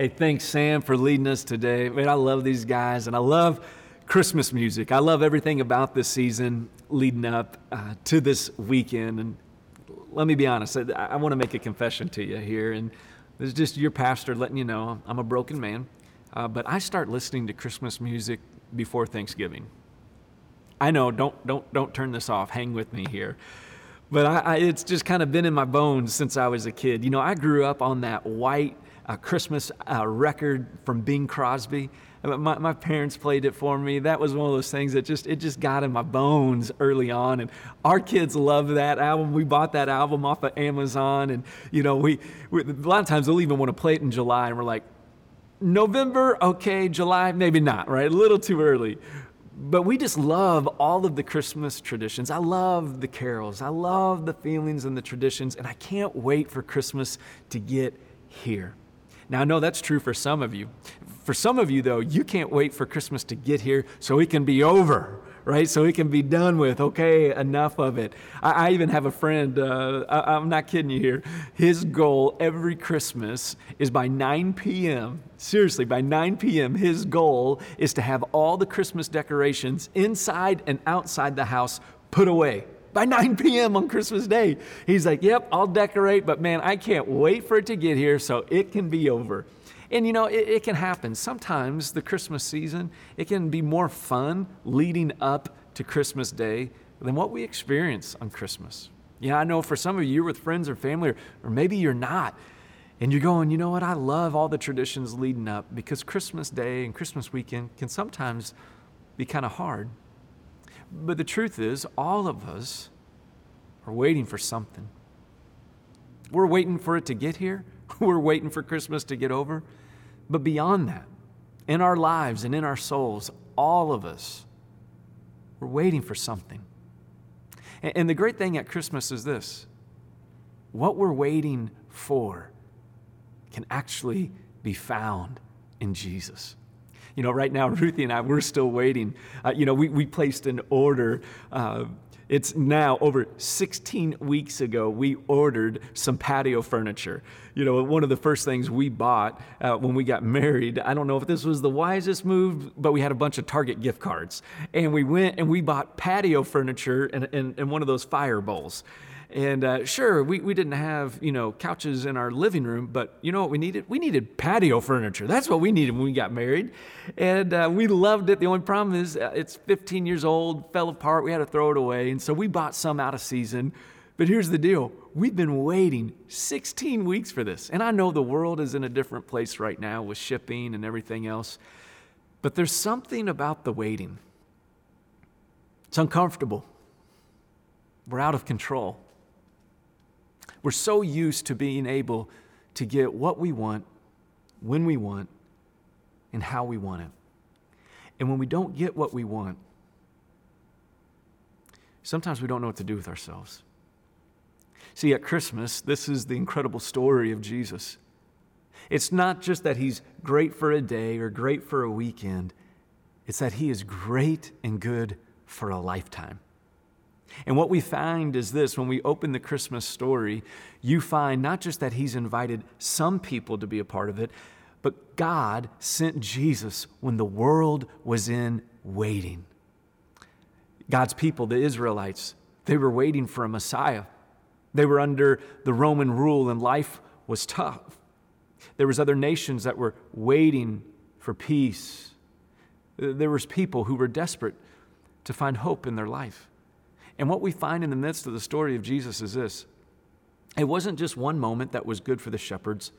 Hey, thanks, Sam, for leading us today. Man, I love these guys, and I love Christmas music. I love everything about this season leading up uh, to this weekend. And let me be honest, I, I want to make a confession to you here. And this is just your pastor letting you know I'm a broken man. Uh, but I start listening to Christmas music before Thanksgiving. I know, don't, don't, don't turn this off. Hang with me here. But I, I, it's just kind of been in my bones since I was a kid. You know, I grew up on that white uh, Christmas uh, record from Bing Crosby. My, my parents played it for me. That was one of those things that just it just got in my bones early on. And our kids love that album. We bought that album off of Amazon, and you know we, we a lot of times they'll even want to play it in July, and we're like, November, okay, July, maybe not, right? A little too early. But we just love all of the Christmas traditions. I love the carols. I love the feelings and the traditions, and I can't wait for Christmas to get here. Now, I know that's true for some of you. For some of you, though, you can't wait for Christmas to get here so it can be over, right? So it can be done with. Okay, enough of it. I, I even have a friend, uh, I, I'm not kidding you here. His goal every Christmas is by 9 p.m., seriously, by 9 p.m., his goal is to have all the Christmas decorations inside and outside the house put away by 9 p.m. on Christmas Day. He's like, Yep, I'll decorate, but man, I can't wait for it to get here so it can be over. And you know, it, it, can happen. Sometimes the Christmas season, it can be more fun leading up to Christmas Day than what we experience on Christmas. Yeah, I know for some of you, you're with friends or family, or, or maybe you're not. And you're going, you know what? I love all the traditions leading up because Christmas Day and Christmas weekend can sometimes be kind of hard. But the truth is, all of us are waiting for something. We're waiting for it to get here. We're waiting for Christmas to get over. But beyond that, in our lives and in our souls, all of us, we're waiting for something. And the great thing at Christmas is this what we're waiting for can actually be found in Jesus. You know, right now, Ruthie and I, we're still waiting. Uh, you know, we, we placed an order. Uh, it's now over 16 weeks ago, we ordered some patio furniture. You know, one of the first things we bought uh, when we got married, I don't know if this was the wisest move, but we had a bunch of Target gift cards. And we went and we bought patio furniture and, and, and one of those fire bowls. And uh, sure, we, we didn't have, you know, couches in our living room, but you know what we needed? We needed patio furniture. That's what we needed when we got married. And uh, we loved it. The only problem is uh, it's 15 years old, fell apart. We had to throw it away. And so we bought some out of season. But here's the deal we've been waiting 16 weeks for this. And I know the world is in a different place right now with shipping and everything else. But there's something about the waiting. It's uncomfortable. We're out of control. We're so used to being able to get what we want, when we want, and how we want it. And when we don't get what we want, sometimes we don't know what to do with ourselves. See, at Christmas, this is the incredible story of Jesus. It's not just that he's great for a day or great for a weekend, it's that he is great and good for a lifetime. And what we find is this when we open the Christmas story, you find not just that He's invited some people to be a part of it, but God sent Jesus when the world was in waiting. God's people, the Israelites, they were waiting for a Messiah. They were under the Roman rule and life was tough. There was other nations that were waiting for peace. There was people who were desperate to find hope in their life. And what we find in the midst of the story of Jesus is this it wasn't just one moment that was good for the shepherds,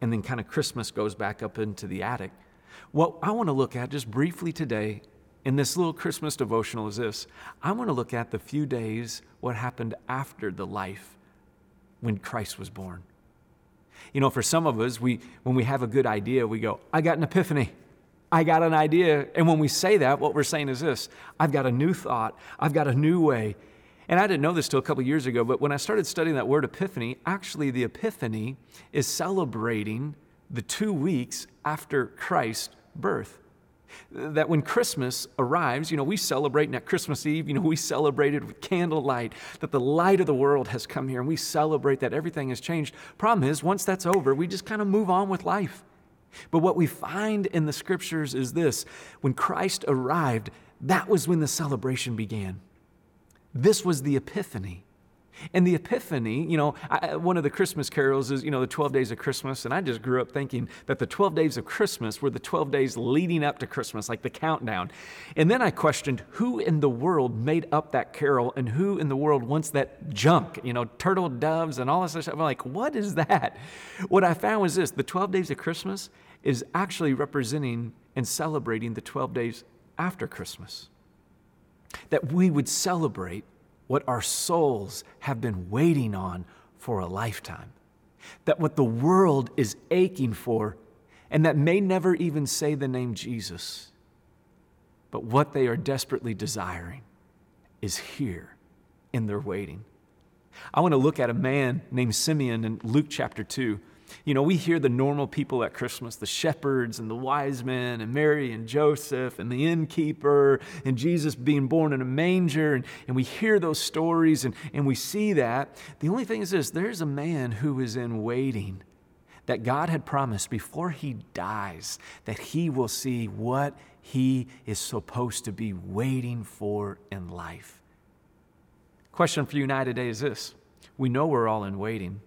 and then kind of Christmas goes back up into the attic. What I want to look at just briefly today in this little Christmas devotional is this I want to look at the few days what happened after the life when Christ was born. You know, for some of us, we, when we have a good idea, we go, I got an epiphany. I got an idea. And when we say that, what we're saying is this I've got a new thought, I've got a new way. And I didn't know this till a couple years ago, but when I started studying that word epiphany, actually the epiphany is celebrating the two weeks after Christ's birth. That when Christmas arrives, you know, we celebrate, and at Christmas Eve, you know, we celebrated with candlelight, that the light of the world has come here, and we celebrate that everything has changed. Problem is, once that's over, we just kind of move on with life. But what we find in the scriptures is this when Christ arrived, that was when the celebration began. This was the Epiphany. And the Epiphany, you know, I, one of the Christmas carols is, you know, the 12 days of Christmas. And I just grew up thinking that the 12 days of Christmas were the 12 days leading up to Christmas, like the countdown. And then I questioned who in the world made up that carol and who in the world wants that junk, you know, turtle doves and all this stuff. I'm like, what is that? What I found was this the 12 days of Christmas is actually representing and celebrating the 12 days after Christmas. That we would celebrate what our souls have been waiting on for a lifetime. That what the world is aching for, and that may never even say the name Jesus, but what they are desperately desiring is here in their waiting. I want to look at a man named Simeon in Luke chapter 2. You know, we hear the normal people at Christmas, the shepherds and the wise men, and Mary and Joseph and the innkeeper, and Jesus being born in a manger, and, and we hear those stories and, and we see that. The only thing is this there's a man who is in waiting that God had promised before he dies that he will see what he is supposed to be waiting for in life. Question for you and I today is this we know we're all in waiting.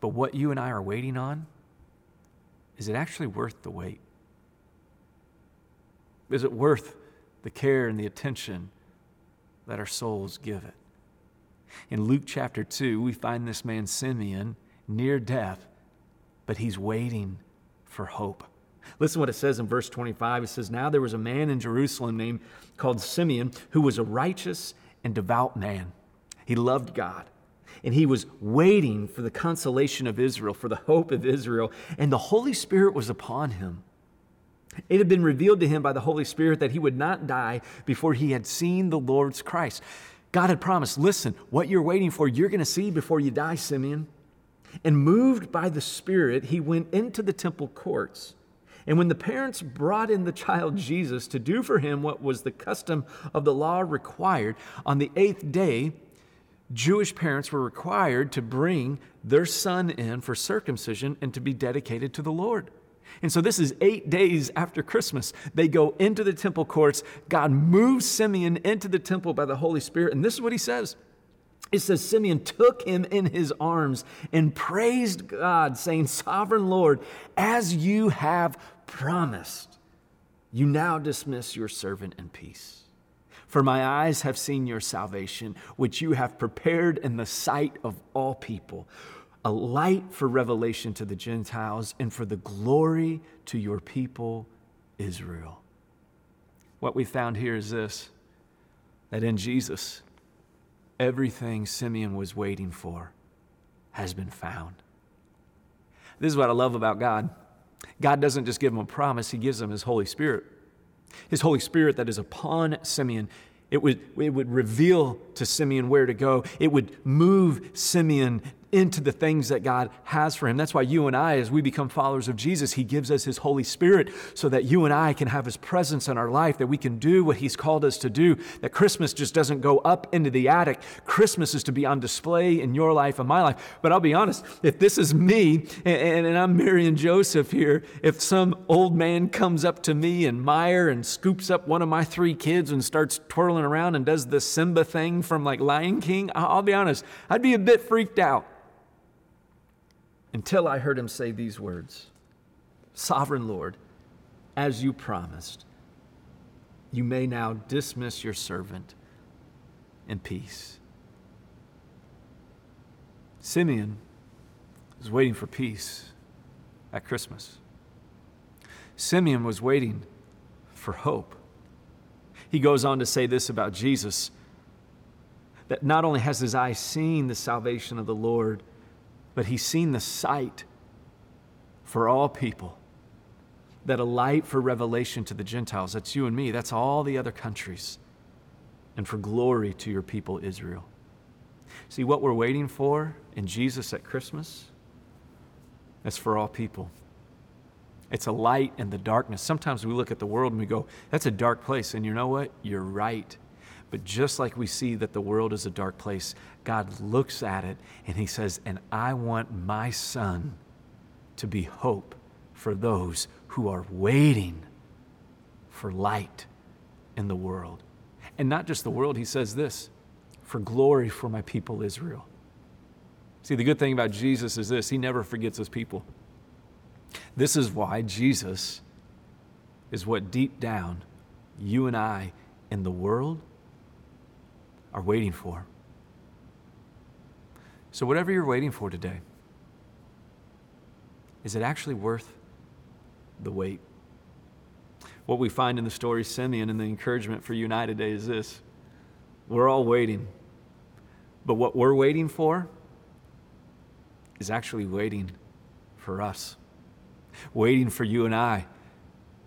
But what you and I are waiting on, is it actually worth the wait? Is it worth the care and the attention that our souls give it? In Luke chapter 2, we find this man Simeon near death, but he's waiting for hope. Listen what it says in verse 25. It says, Now there was a man in Jerusalem named called Simeon who was a righteous and devout man. He loved God and he was waiting for the consolation of Israel, for the hope of Israel, and the Holy Spirit was upon him. It had been revealed to him by the Holy Spirit that he would not die before he had seen the Lord's Christ. God had promised, listen, what you're waiting for, you're going to see before you die, Simeon. And moved by the Spirit, he went into the temple courts. And when the parents brought in the child Jesus to do for him what was the custom of the law required, on the eighth day, Jewish parents were required to bring their son in for circumcision and to be dedicated to the Lord. And so this is eight days after Christmas. They go into the temple courts. God moves Simeon into the temple by the Holy Spirit. And this is what he says it says, Simeon took him in his arms and praised God, saying, Sovereign Lord, as you have promised, you now dismiss your servant in peace. For my eyes have seen your salvation, which you have prepared in the sight of all people, a light for revelation to the Gentiles and for the glory to your people, Israel. What we found here is this that in Jesus, everything Simeon was waiting for has been found. This is what I love about God. God doesn't just give him a promise, He gives him His Holy Spirit. His Holy Spirit that is upon Simeon, it would, it would reveal to Simeon where to go. It would move Simeon into the things that God has for him. That's why you and I, as we become followers of Jesus, He gives us His Holy Spirit so that you and I can have His presence in our life, that we can do what He's called us to do. That Christmas just doesn't go up into the attic. Christmas is to be on display in your life and my life. But I'll be honest, if this is me and, and I'm Mary and Joseph here, if some old man comes up to me and Meyer and scoops up one of my three kids and starts twirling around and does the Simba thing from like Lion King, I'll be honest, I'd be a bit freaked out until I heard him say these words Sovereign Lord, as you promised, you may now dismiss your servant in peace. Simeon was waiting for peace at Christmas. Simeon was waiting for hope. He goes on to say this about Jesus that not only has his eyes seen the salvation of the Lord, but he's seen the sight for all people that a light for revelation to the Gentiles, that's you and me, that's all the other countries, and for glory to your people, Israel. See, what we're waiting for in Jesus at Christmas, that's for all people. It's a light in the darkness. Sometimes we look at the world and we go, that's a dark place. And you know what? You're right. But just like we see that the world is a dark place, God looks at it and He says, And I want my son to be hope for those who are waiting for light in the world. And not just the world, he says this for glory for my people Israel. See, the good thing about Jesus is this he never forgets his people. This is why Jesus is what deep down you and I in the world are waiting for. So, whatever you're waiting for today, is it actually worth the wait? What we find in the story Simeon and the encouragement for you and I today is this we're all waiting. But what we're waiting for is actually waiting for us, waiting for you and I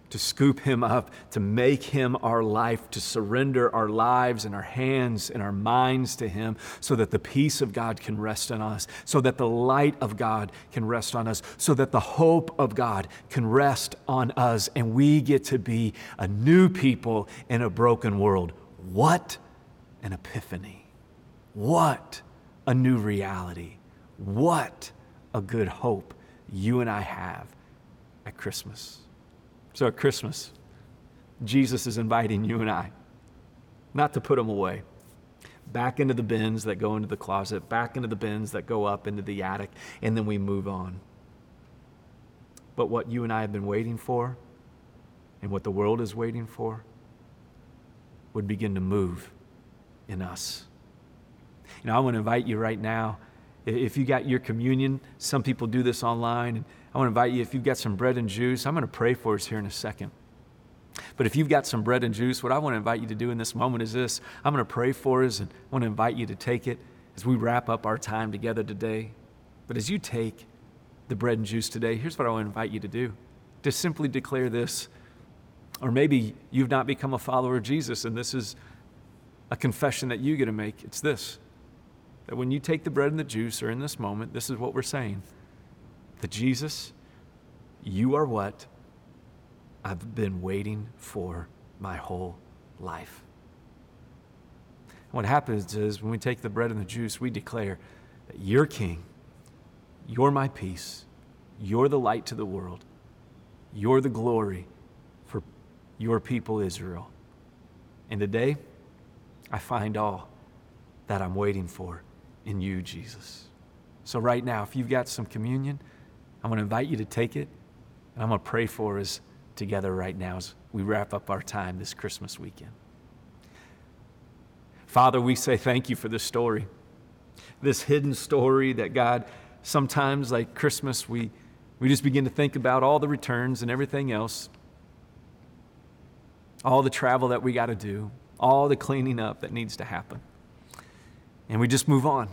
to scoop him up, to make him our life, to surrender our lives and our hands and our minds to him so that the peace of God can rest on us, so that the light of God can rest on us, so that the hope of God can rest on us, and we get to be a new people in a broken world. What an epiphany! What a new reality! What a good hope you and I have at Christmas. So at Christmas, Jesus is inviting you and I not to put them away, back into the bins that go into the closet, back into the bins that go up into the attic, and then we move on. But what you and I have been waiting for, and what the world is waiting for, would begin to move in us. You know, I want to invite you right now. If you got your communion, some people do this online. I want to invite you, if you've got some bread and juice, I'm going to pray for us here in a second. But if you've got some bread and juice, what I want to invite you to do in this moment is this I'm going to pray for us and I want to invite you to take it as we wrap up our time together today. But as you take the bread and juice today, here's what I want to invite you to do to simply declare this. Or maybe you've not become a follower of Jesus and this is a confession that you get to make. It's this that when you take the bread and the juice, or in this moment, this is what we're saying that Jesus, you are what I've been waiting for my whole life. What happens is when we take the bread and the juice, we declare that you're king, you're my peace, you're the light to the world, you're the glory for your people, Israel. And today, I find all that I'm waiting for in you, Jesus. So, right now, if you've got some communion, I'm going to invite you to take it, and I'm going to pray for us together right now as we wrap up our time this Christmas weekend. Father, we say thank you for this story, this hidden story that God, sometimes like Christmas, we, we just begin to think about all the returns and everything else, all the travel that we got to do, all the cleaning up that needs to happen. And we just move on.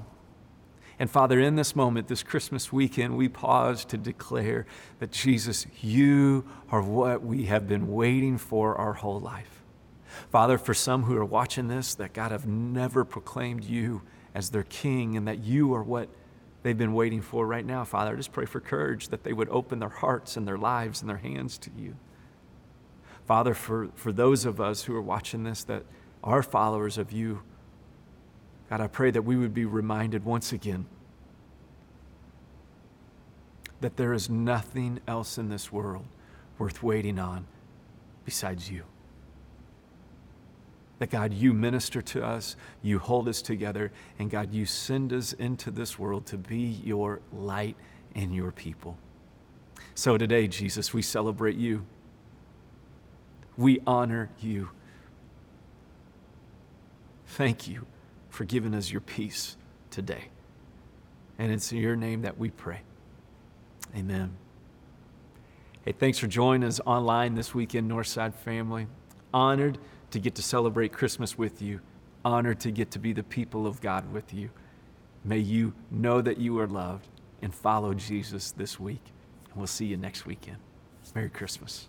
And Father, in this moment, this Christmas weekend, we pause to declare that Jesus, you are what we have been waiting for our whole life. Father, for some who are watching this that God have never proclaimed you as their king and that you are what they've been waiting for right now, Father, I just pray for courage that they would open their hearts and their lives and their hands to you. Father, for, for those of us who are watching this that are followers of you, God, I pray that we would be reminded once again that there is nothing else in this world worth waiting on besides you. That God, you minister to us, you hold us together, and God, you send us into this world to be your light and your people. So today, Jesus, we celebrate you. We honor you. Thank you for giving us your peace today. And it's in your name that we pray. Amen. Hey, thanks for joining us online this weekend, Northside family. Honored to get to celebrate Christmas with you. Honored to get to be the people of God with you. May you know that you are loved and follow Jesus this week. And we'll see you next weekend. Merry Christmas.